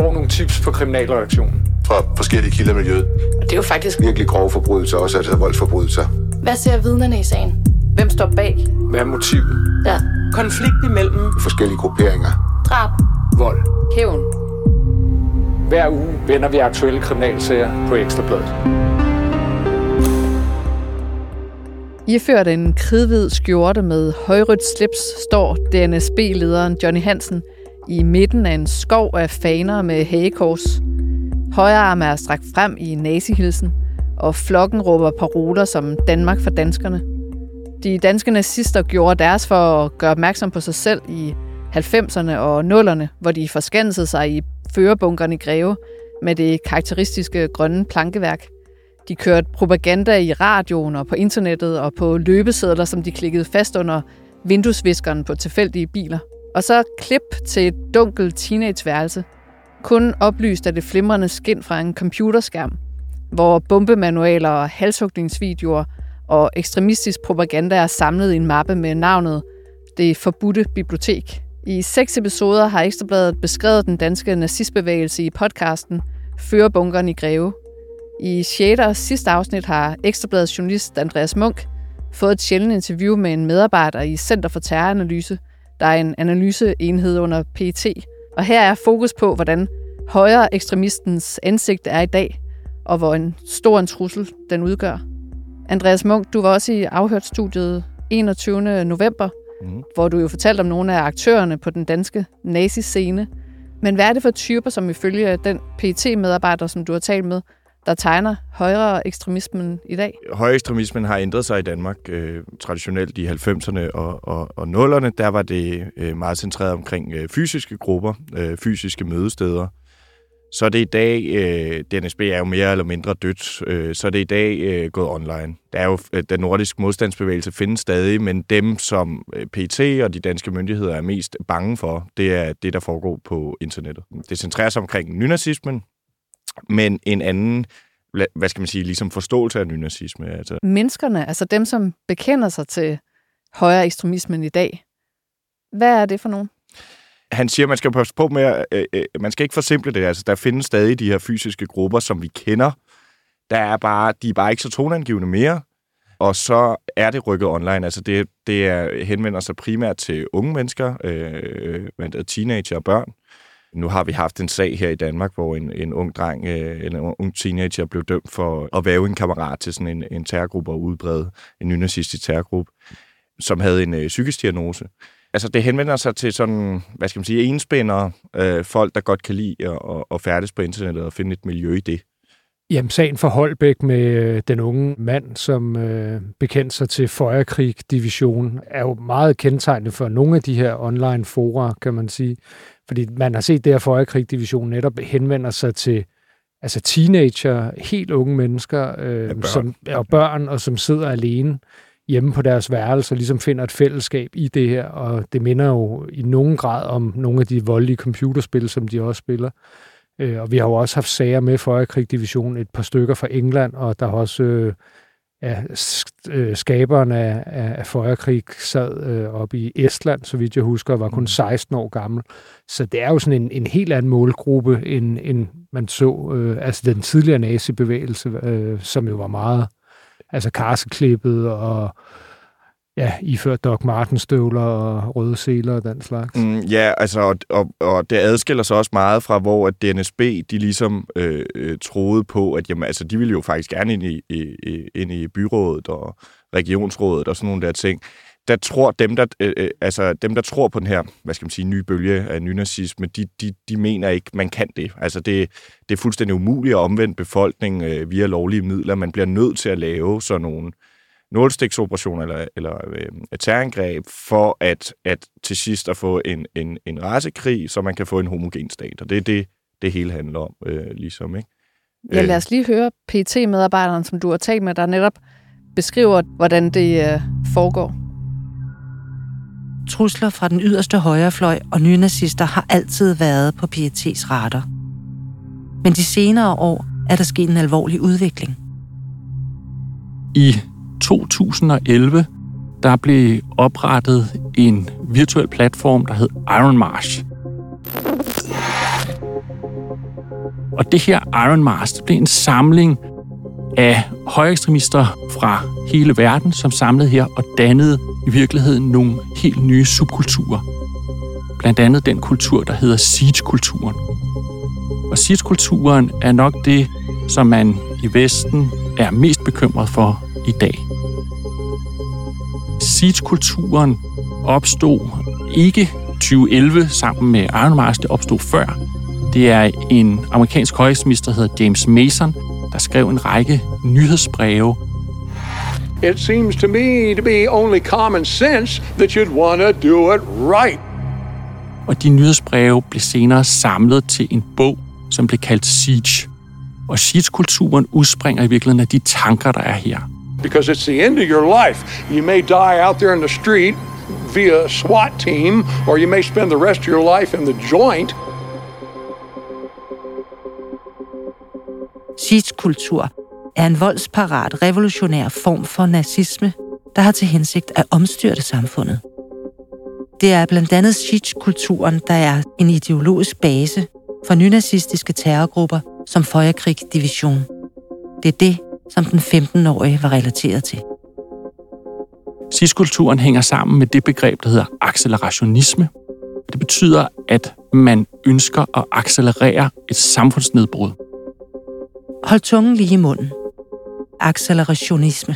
får nogle tips på kriminalreaktionen. Fra forskellige kilder i miljøet. Og det er jo faktisk Virkelig grove forbrydelser, også altså voldsforbrydelser. Hvad ser vidnerne i sagen? Hvem står bag? Hvad er motivet? Ja. Konflikt imellem Forskellige grupperinger. Drab. Vold. Hævn. Hver uge vender vi aktuelle kriminalsager på Ekstrabladet. Iført en kridhvid skjorte med højrødt slips står DNSB-lederen Johnny Hansen i midten af en skov af faner med hagekors. Højre arm er strakt frem i nazihilsen, og flokken råber paroler som Danmark for danskerne. De danske nazister gjorde deres for at gøre opmærksom på sig selv i 90'erne og 0'erne, hvor de forskansede sig i førerbunkerne i Greve med det karakteristiske grønne plankeværk. De kørte propaganda i radioen og på internettet og på løbesedler, som de klikkede fast under vinduesviskeren på tilfældige biler. Og så klip til et dunkelt teenageværelse, kun oplyst af det flimrende skin fra en computerskærm, hvor bombemanualer og halshugningsvideoer og ekstremistisk propaganda er samlet i en mappe med navnet Det Forbudte Bibliotek. I seks episoder har Ekstrabladet beskrevet den danske nazistbevægelse i podcasten Førebunkeren i Greve. I 6. og sidste afsnit har Ekstrabladets journalist Andreas Munk fået et sjældent interview med en medarbejder i Center for Terroranalyse, der er en analyseenhed under PET. Og her er fokus på, hvordan højre ekstremistens ansigt er i dag, og hvor en stor en trussel den udgør. Andreas Munk, du var også i afhørt-studiet 21. november, mm. hvor du jo fortalte om nogle af aktørerne på den danske naziscene. Men hvad er det for typer, som ifølge den PET-medarbejder, som du har talt med, der tegner højre ekstremismen i dag? Højre ekstremismen har ændret sig i Danmark øh, traditionelt i 90'erne og, og, og 0'erne. Der var det øh, meget centreret omkring øh, fysiske grupper, øh, fysiske mødesteder. Så er det i dag, øh, DNSB er jo mere eller mindre dødt, øh, så er det i dag øh, gået online. Der er jo, øh, den nordiske modstandsbevægelse findes stadig, men dem, som øh, PT og de danske myndigheder er mest bange for, det er det, der foregår på internettet. Det centrerer sig omkring nynazismen, men en anden hvad skal man sige, ligesom forståelse af nynazisme. Altså. Menneskerne, altså dem, som bekender sig til højere ekstremismen i dag, hvad er det for nogen? Han siger, at man skal passe på med, at øh, øh, man skal ikke forsimple det. Altså, der findes stadig de her fysiske grupper, som vi kender. Der er bare, de er bare ikke så tonangivende mere. Og så er det rykket online. Altså, det, det er, henvender sig primært til unge mennesker, øh, teenager og børn. Nu har vi haft en sag her i Danmark, hvor en, en ung dreng øh, eller en ung teenager blev dømt for at være en kammerat til sådan en, en terrorgruppe og udbrede en nynazistisk terrorgruppe, som havde en øh, psykisk diagnose. Altså, det henvender sig til sådan, hvad skal man sige, enspændere, øh, folk, der godt kan lide at, at, at færdes på internettet og finde et miljø i det. Jamen, sagen for Holbæk med øh, den unge mand, som øh, bekendte sig til Feuerkrig-division, er jo meget kendetegnende for nogle af de her online fora, kan man sige. Fordi man har set, at Feuerkrig-division netop henvender sig til altså teenager, helt unge mennesker øh, ja, børn. Som, og børn, og som sidder alene hjemme på deres værelse og ligesom finder et fællesskab i det her. Og det minder jo i nogen grad om nogle af de voldelige computerspil, som de også spiller. Øh, og vi har jo også haft sager med Feuerkrig Division, et par stykker fra England, og der har også øh, ja, øh, skaberen af, af, Feuerkrig sad øh, oppe i Estland, så vidt jeg husker, og var kun 16 mm. år gammel. Så det er jo sådan en, en helt anden målgruppe, end, end man så, øh, altså den tidligere nazibevægelse, øh, som jo var meget, altså karseklippet og ja, iført Doc Martens-støvler og røde seler og den slags. Mm, ja, altså, og, og, og det adskiller sig også meget fra, hvor at DNSB, de ligesom øh, øh, troede på, at jamen, altså, de ville jo faktisk gerne ind i, i, ind i byrådet og regionsrådet og sådan nogle der ting. Der tror dem, der, øh, øh, altså, dem, der tror på den her, hvad skal man sige, nye bølge af nynazisme, de, de, de mener ikke, man kan det. Altså, det, det er fuldstændig umuligt at omvende befolkningen øh, via lovlige midler. Man bliver nødt til at lave sådan nogle øh, nålstiksoperation eller, eller øh, terrorangreb for at, at til sidst at få en, en, en rasekrig, så man kan få en homogen stat. Og det er det, det hele handler om, øh, ligesom. Ikke? Ja, lad os lige høre PT-medarbejderen, som du har talt med, der netop beskriver, hvordan det øh, foregår. Trusler fra den yderste højrefløj og nye nazister har altid været på PET's radar. Men de senere år er der sket en alvorlig udvikling. I 2011, der blev oprettet en virtuel platform, der hed Iron Marsh. Og det her Iron Mars det blev en samling af højekstremister fra hele verden, som samlede her og dannede i virkeligheden nogle helt nye subkulturer. Blandt andet den kultur, der hedder Siege-kulturen. Og Siege-kulturen er nok det, som man i Vesten er mest bekymret for i dag. Siege-kulturen opstod ikke 2011 sammen med Iron Mars, det opstod før. Det er en amerikansk højekstremist, der hedder James Mason, der skrev en række nyhedsbreve. It seems to me to be only common sense that you'd want to do it right. Og de nyhedsbreve blev senere samlet til en bog, som blev kaldt Siege. Og Siege-kulturen udspringer i virkeligheden af de tanker, der er her. Because it's the end of your life. You may die out there in the street via SWAT team, or you may spend the rest of your life in the joint. Siege-kultur er en voldsparat, revolutionær form for nazisme, der har til hensigt at omstyrte samfundet. Det er blandt andet Siege-kulturen, der er en ideologisk base for nynazistiske terrorgrupper som Feuerkrieg Division. Det er det, som den 15-årige var relateret til. Siege-kulturen hænger sammen med det begreb, der hedder accelerationisme. Det betyder, at man ønsker at accelerere et samfundsnedbrud. Hold tungen lige i munden. Accelerationisme.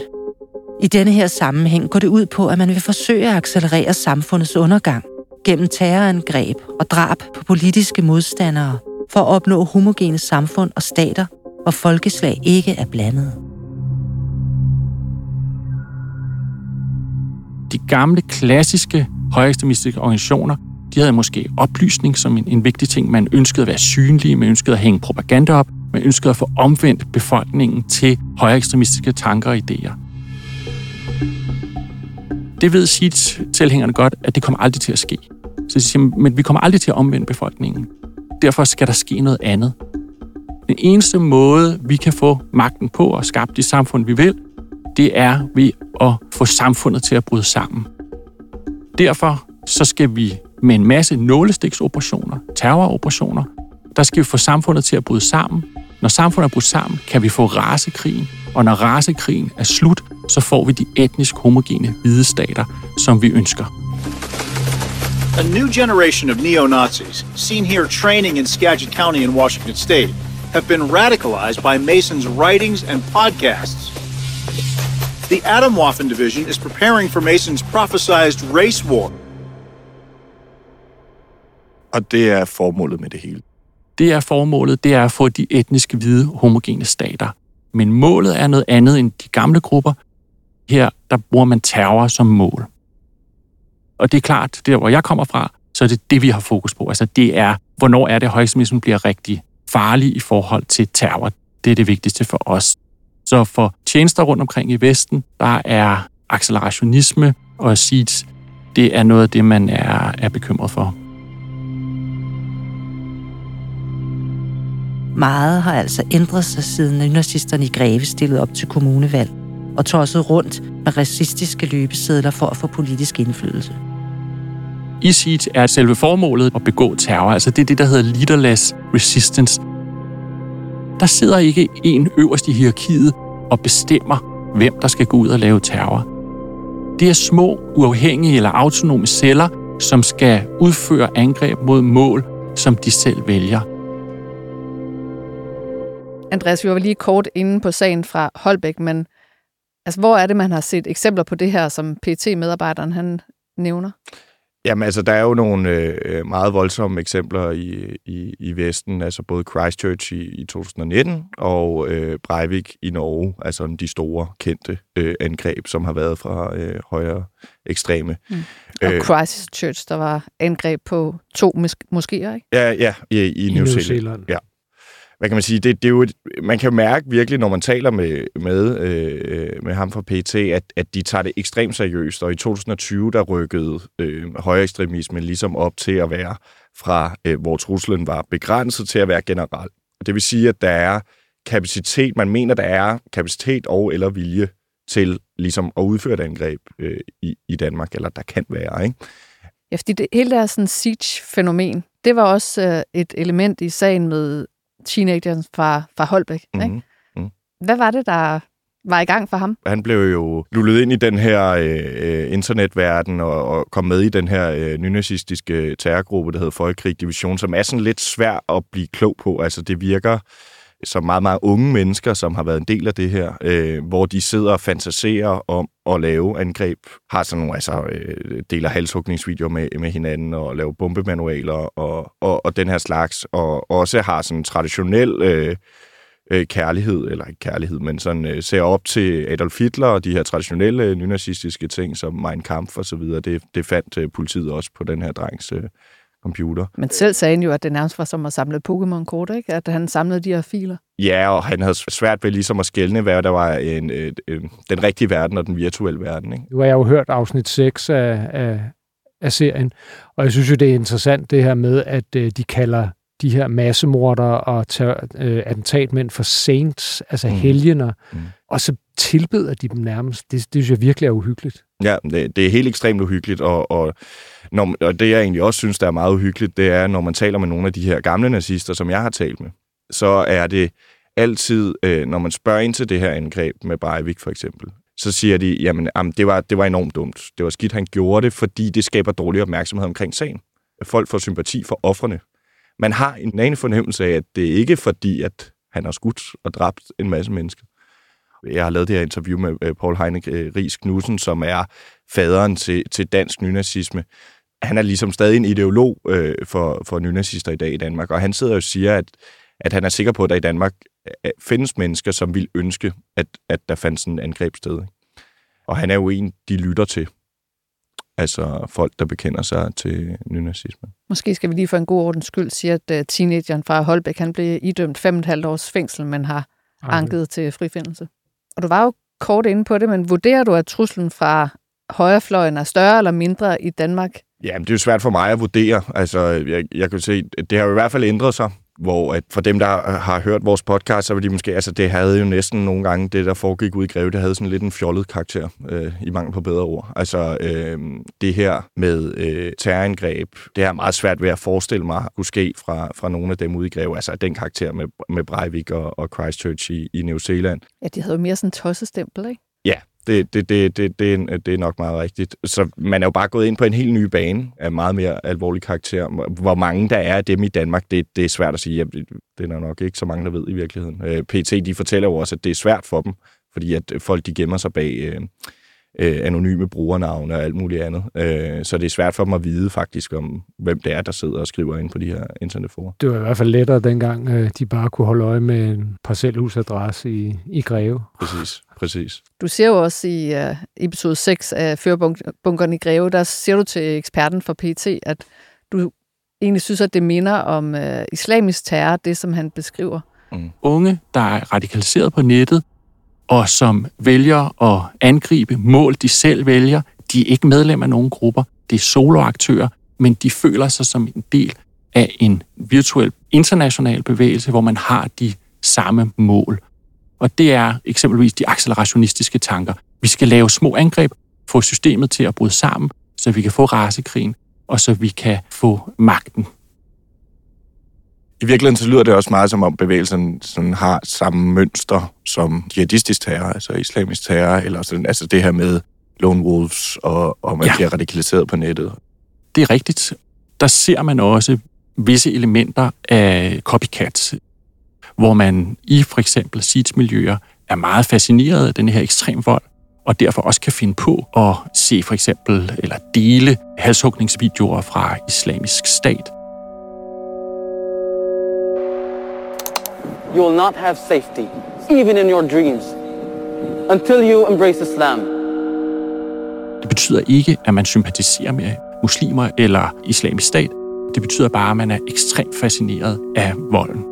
I denne her sammenhæng går det ud på, at man vil forsøge at accelerere samfundets undergang gennem terrorangreb og drab på politiske modstandere for at opnå homogene samfund og stater, hvor folkeslag ikke er blandet. De gamle, klassiske højekstremistiske organisationer, de havde måske oplysning som en, en vigtig ting. Man ønskede at være synlig, man ønskede at hænge propaganda op, man ønskede at få omvendt befolkningen til højere ekstremistiske tanker og idéer. Det ved sit tilhængerne godt, at det kommer aldrig til at ske. Så de siger, men vi kommer aldrig til at omvende befolkningen. Derfor skal der ske noget andet. Den eneste måde, vi kan få magten på og skabe det samfund, vi vil, det er ved at få samfundet til at bryde sammen. Derfor så skal vi med en masse nålestiksoperationer, terroroperationer, der skal vi få samfundet til at bryde sammen. Når samfundet er brudt sammen, kan vi få rasekrigen, og når rasekrigen er slut, så får vi de etnisk homogene hvide stater, som vi ønsker. A new generation of neo-Nazis, seen here training in Skagit County in Washington state, have been radicalized by Mason's writings and podcasts. The Atomwaffen Division is preparing for Mason's prophesized race war. Og det er formålet med det hele. Det er formålet, det er at få de etniske hvide homogene stater. Men målet er noget andet end de gamle grupper. Her, der bruger man terror som mål. Og det er klart, der hvor jeg kommer fra, så er det det, vi har fokus på. Altså det er, hvornår er det, højekstremismen bliver rigtig farlig i forhold til terror. Det er det vigtigste for os. Så for tjenester rundt omkring i Vesten, der er accelerationisme og SEEDS, det er noget af det, man er, er bekymret for. Meget har altså ændret sig siden nynazisterne i Greve stillede op til kommunevalg og tosset rundt med racistiske løbesedler for at få politisk indflydelse. I SEEDS er selve formålet at begå terror, altså det er det, der hedder leaderless resistance. Der sidder ikke en øverst i hierarkiet og bestemmer, hvem der skal gå ud og lave terror. Det er små, uafhængige eller autonome celler, som skal udføre angreb mod mål, som de selv vælger. Andreas, vi var lige kort inde på sagen fra Holbæk, men altså, hvor er det, man har set eksempler på det her, som pt medarbejderen han nævner? Jamen altså, der er jo nogle øh, meget voldsomme eksempler i, i, i Vesten, altså både Christchurch i, i 2019 og øh, Breivik i Norge, altså de store kendte øh, angreb, som har været fra øh, højere ekstreme. Mm. Og øh, Christchurch, der var angreb på to moskéer, ikke? Ja, ja, i, i, I New, New Zealand. Zealand. Ja hvad kan man sige, det, det er jo et, man kan mærke virkelig, når man taler med, med, øh, øh med ham fra PT, at, at de tager det ekstremt seriøst, og i 2020, der rykkede øh, højere ekstremisme ligesom op til at være fra, øh, hvor truslen var begrænset til at være generelt. Det vil sige, at der er kapacitet, man mener, der er kapacitet og eller vilje til ligesom at udføre et angreb øh, i, i Danmark, eller der kan være, ikke? Ja, fordi det hele er sådan siege-fænomen, det var også øh, et element i sagen med teenageren fra, fra Holbæk. Mhm. Ikke? Hvad var det, der var i gang for ham? Han blev jo lullet ind i den her øh, internetverden og, og kom med i den her øh, nynazistiske terrorgruppe, der hedder Folkekrig Division, som er sådan lidt svær at blive klog på. Altså det virker som meget, meget unge mennesker, som har været en del af det her, øh, hvor de sidder og fantaserer om at lave angreb, har sådan nogle, altså øh, deler halshugningsvideoer med, med hinanden og laver bombemanualer og, og, og den her slags, og også har sådan en traditionel øh, øh, kærlighed, eller ikke kærlighed, men sådan øh, ser op til Adolf Hitler og de her traditionelle øh, nynazistiske ting, som Mein Kampf og så videre. Det, det fandt øh, politiet også på den her drengs øh, computer. Men selv sagde han jo, at det nærmest var som at samle Pokémon-kort, ikke? At han samlede de her filer. Ja, og han havde svært ved ligesom at skælne, hvad der var en, øh, øh, den rigtige verden og den virtuelle verden. Ikke? Nu har jeg jo hørt afsnit 6 af, af, af serien, og jeg synes jo, det er interessant det her med, at øh, de kalder de her massemordere og ter, øh, attentatmænd for saints, altså mm. helgener, mm. og så tilbeder de dem nærmest. Det, det synes jeg virkelig er uhyggeligt. Ja, det, det er helt ekstremt uhyggeligt, og, og, når, og det jeg egentlig også synes, der er meget uhyggeligt, det er, når man taler med nogle af de her gamle nazister, som jeg har talt med, så er det altid, øh, når man spørger ind til det her angreb med Breivik for eksempel, så siger de, jamen, jamen det, var, det var enormt dumt. Det var skidt, han gjorde det, fordi det skaber dårlig opmærksomhed omkring sagen. Folk får sympati for offrene. Man har en anden fornemmelse af, at det ikke er fordi, at han har skudt og dræbt en masse mennesker. Jeg har lavet det her interview med øh, Paul Heineck øh, Ries Knudsen, som er faderen til, til dansk nynazisme. Han er ligesom stadig en ideolog øh, for, for nynazister i dag i Danmark, og han sidder og siger, at, at han er sikker på, at der i Danmark øh, findes mennesker, som vil ønske, at, at der fandt sådan en angreb sted. Og han er jo en, de lytter til. Altså folk, der bekender sig til nynazisme. Måske skal vi lige for en god ordens skyld sige, at uh, teenageren fra Holbæk, han blev idømt fem og et halvt års fængsel, men har anket til frifindelse. Og du var jo kort inde på det, men vurderer du, at truslen fra højrefløjen er større eller mindre i Danmark? Jamen, det er jo svært for mig at vurdere. Altså, jeg, jeg kan se, det har jo i hvert fald ændret sig, hvor at for dem, der har hørt vores podcast, så vil de måske, altså det havde jo næsten nogle gange, det der foregik ud i Greve, det havde sådan lidt en fjollet karakter, øh, i mangel på bedre ord. Altså, øh, det her med øh, terrorangreb, det er meget svært ved at forestille mig, kunne ske fra, fra nogle af dem ude i Greve, altså den karakter med, med Breivik og, og Christchurch i, i New Zealand. Ja, de havde jo mere sådan en tossestempel, ikke? Ja, det, det, det, det, det, er, det er nok meget rigtigt. Så man er jo bare gået ind på en helt ny bane af meget mere alvorlig karakter. Hvor mange der er af dem i Danmark, det, det er svært at sige. Jamen, det, det er der nok ikke så mange, der ved i virkeligheden. Øh, PT, de fortæller jo også, at det er svært for dem, fordi at folk de gemmer sig bag øh, øh, anonyme brugernavne og alt muligt andet. Øh, så det er svært for dem at vide faktisk om, hvem det er, der sidder og skriver ind på de her internetforer. Det var i hvert fald lettere dengang, øh, de bare kunne holde øje med en parcelhusadresse i, i Greve. Præcis, præcis. Du ser jo også i uh, episode 6 af Førbunkeren i Greve, der siger du til eksperten for PT, at du egentlig synes, at det minder om uh, islamisk terror, det som han beskriver. Mm. Unge, der er radikaliseret på nettet, og som vælger at angribe mål, de selv vælger. De er ikke medlem af nogen grupper. Det er soloaktører, men de føler sig som en del af en virtuel international bevægelse, hvor man har de samme mål. Og det er eksempelvis de accelerationistiske tanker. Vi skal lave små angreb, få systemet til at bryde sammen, så vi kan få rasekrigen, og så vi kan få magten. I virkeligheden så lyder det også meget som om bevægelsen sådan har samme mønster som jihadistisk terror, altså islamisk terror, eller sådan, altså det her med lone wolves, og, og man ja. Bliver radikaliseret på nettet. Det er rigtigt. Der ser man også visse elementer af copycats, hvor man i for eksempel miljøer er meget fascineret af den her ekstrem vold, og derfor også kan finde på at se for eksempel eller dele halshugningsvideoer fra islamisk stat. You will not have safety, even in your dreams, until you embrace Islam. Det betyder ikke, at man sympatiserer med muslimer eller islamisk stat. Det betyder bare, at man er ekstremt fascineret af volden.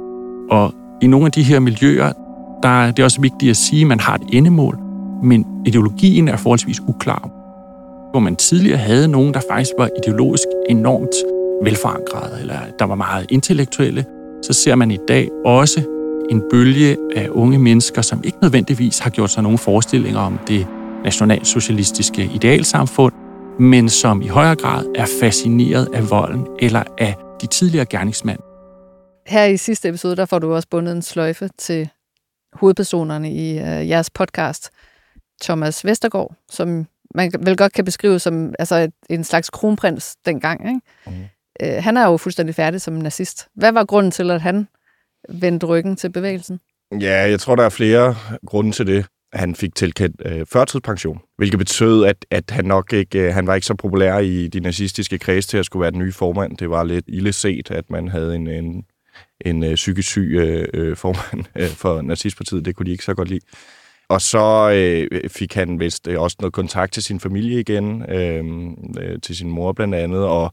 Og i nogle af de her miljøer, der er det også vigtigt at sige, at man har et endemål, men ideologien er forholdsvis uklar. Hvor man tidligere havde nogen, der faktisk var ideologisk enormt velforankrede, eller der var meget intellektuelle, så ser man i dag også en bølge af unge mennesker, som ikke nødvendigvis har gjort sig nogen forestillinger om det nationalsocialistiske idealsamfund, men som i højere grad er fascineret af volden eller af de tidligere gerningsmænd. Her i sidste episode, der får du også bundet en sløjfe til hovedpersonerne i øh, jeres podcast. Thomas Vestergaard, som man vel godt kan beskrive som altså en slags kronprins dengang. Ikke? Mm. Øh, han er jo fuldstændig færdig som nazist. Hvad var grunden til, at han vendte ryggen til bevægelsen? Ja, jeg tror, der er flere grunde til det. Han fik tilkendt øh, førtidspension, hvilket betød, at, at han nok ikke øh, han var ikke så populær i de nazistiske kreds til at skulle være den nye formand. Det var lidt ille set, at man havde en, en, en øh, psykisk syg øh, øh formand øh, for nazistpartiet. Det kunne de ikke så godt lide. Og så øh, fik han vist øh, også noget kontakt til sin familie igen, øh, øh, til sin mor blandt andet, og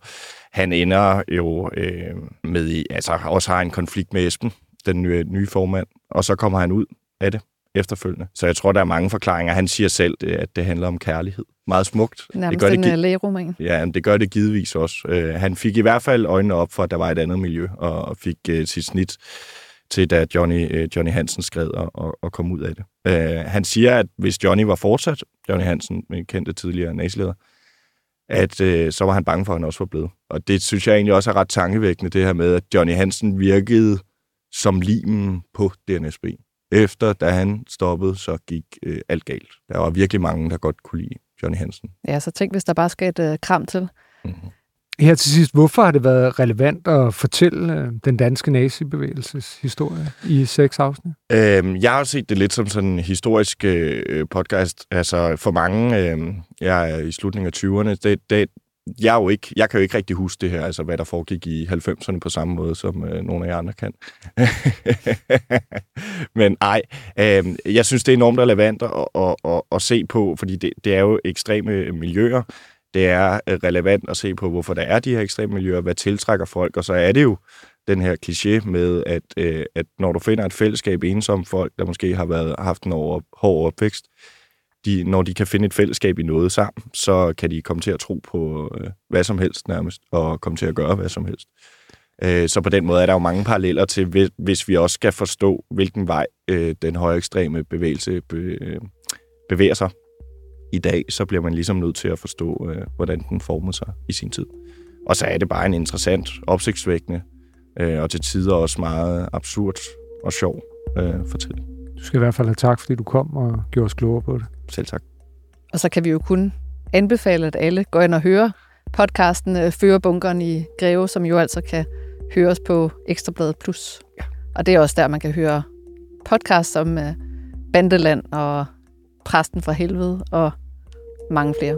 han ender jo øh, med altså også har en konflikt med Esben, den nye, nye formand, og så kommer han ud af det efterfølgende. Så jeg tror, der er mange forklaringer. Han siger selv, at det handler om kærlighed. Meget smukt. Nærmest det gør en det, øh, lægeroman. Ja, det gør det givetvis også. Uh, han fik i hvert fald øjnene op for, at der var et andet miljø, og fik sit snit til, da Johnny, uh, Johnny Hansen skred og, og, og kom ud af det. Uh, han siger, at hvis Johnny var fortsat, Johnny Hansen, kendte tidligere nazileder, at uh, så var han bange for, at han også var blevet. Og det synes jeg egentlig også er ret tankevækkende, det her med, at Johnny Hansen virkede som limen på DNSB. Efter, da han stoppede, så gik øh, alt galt. Der var virkelig mange, der godt kunne lide Johnny Hansen. Ja, så tænk, hvis der bare skal et øh, kram til. Mm-hmm. Her til sidst, hvorfor har det været relevant at fortælle øh, den danske nazibevægelses historie i seks afsnit? Øhm, jeg har set det lidt som sådan en historisk øh, øh podcast. Altså for mange, øh, jeg er i slutningen af 20'erne, det, det, jeg, er jo ikke, jeg kan jo ikke rigtig huske det her, altså hvad der foregik i 90'erne på samme måde, som øh, nogle af jer andre kan. Men ej, øh, jeg synes, det er enormt relevant at, at, at, at se på, fordi det, det er jo ekstreme miljøer. Det er øh, relevant at se på, hvorfor der er de her ekstreme miljøer, hvad tiltrækker folk, og så er det jo den her kliché med, at, øh, at når du finder et fællesskab ensomme folk, der måske har været haft en over, hård opvækst, de, når de kan finde et fællesskab i noget sammen, så kan de komme til at tro på øh, hvad som helst nærmest, og komme til at gøre hvad som helst. Øh, så på den måde er der jo mange paralleller til, hvis, hvis vi også skal forstå, hvilken vej øh, den højere ekstreme bevægelse be, øh, bevæger sig i dag, så bliver man ligesom nødt til at forstå, øh, hvordan den former sig i sin tid. Og så er det bare en interessant, opsigtsvækkende, øh, og til tider også meget absurd og sjov øh, fortælling. Du skal i hvert fald have tak, fordi du kom og gjorde os klogere på det. Selv tak. Og så kan vi jo kun anbefale, at alle går ind og hører podcasten øh, Førerbunkeren i Greve, som jo altså kan høres på Ekstrabladet Plus. Ja. Og det er også der, man kan høre podcasts om uh, Bandeland og Præsten fra Helvede og mange flere.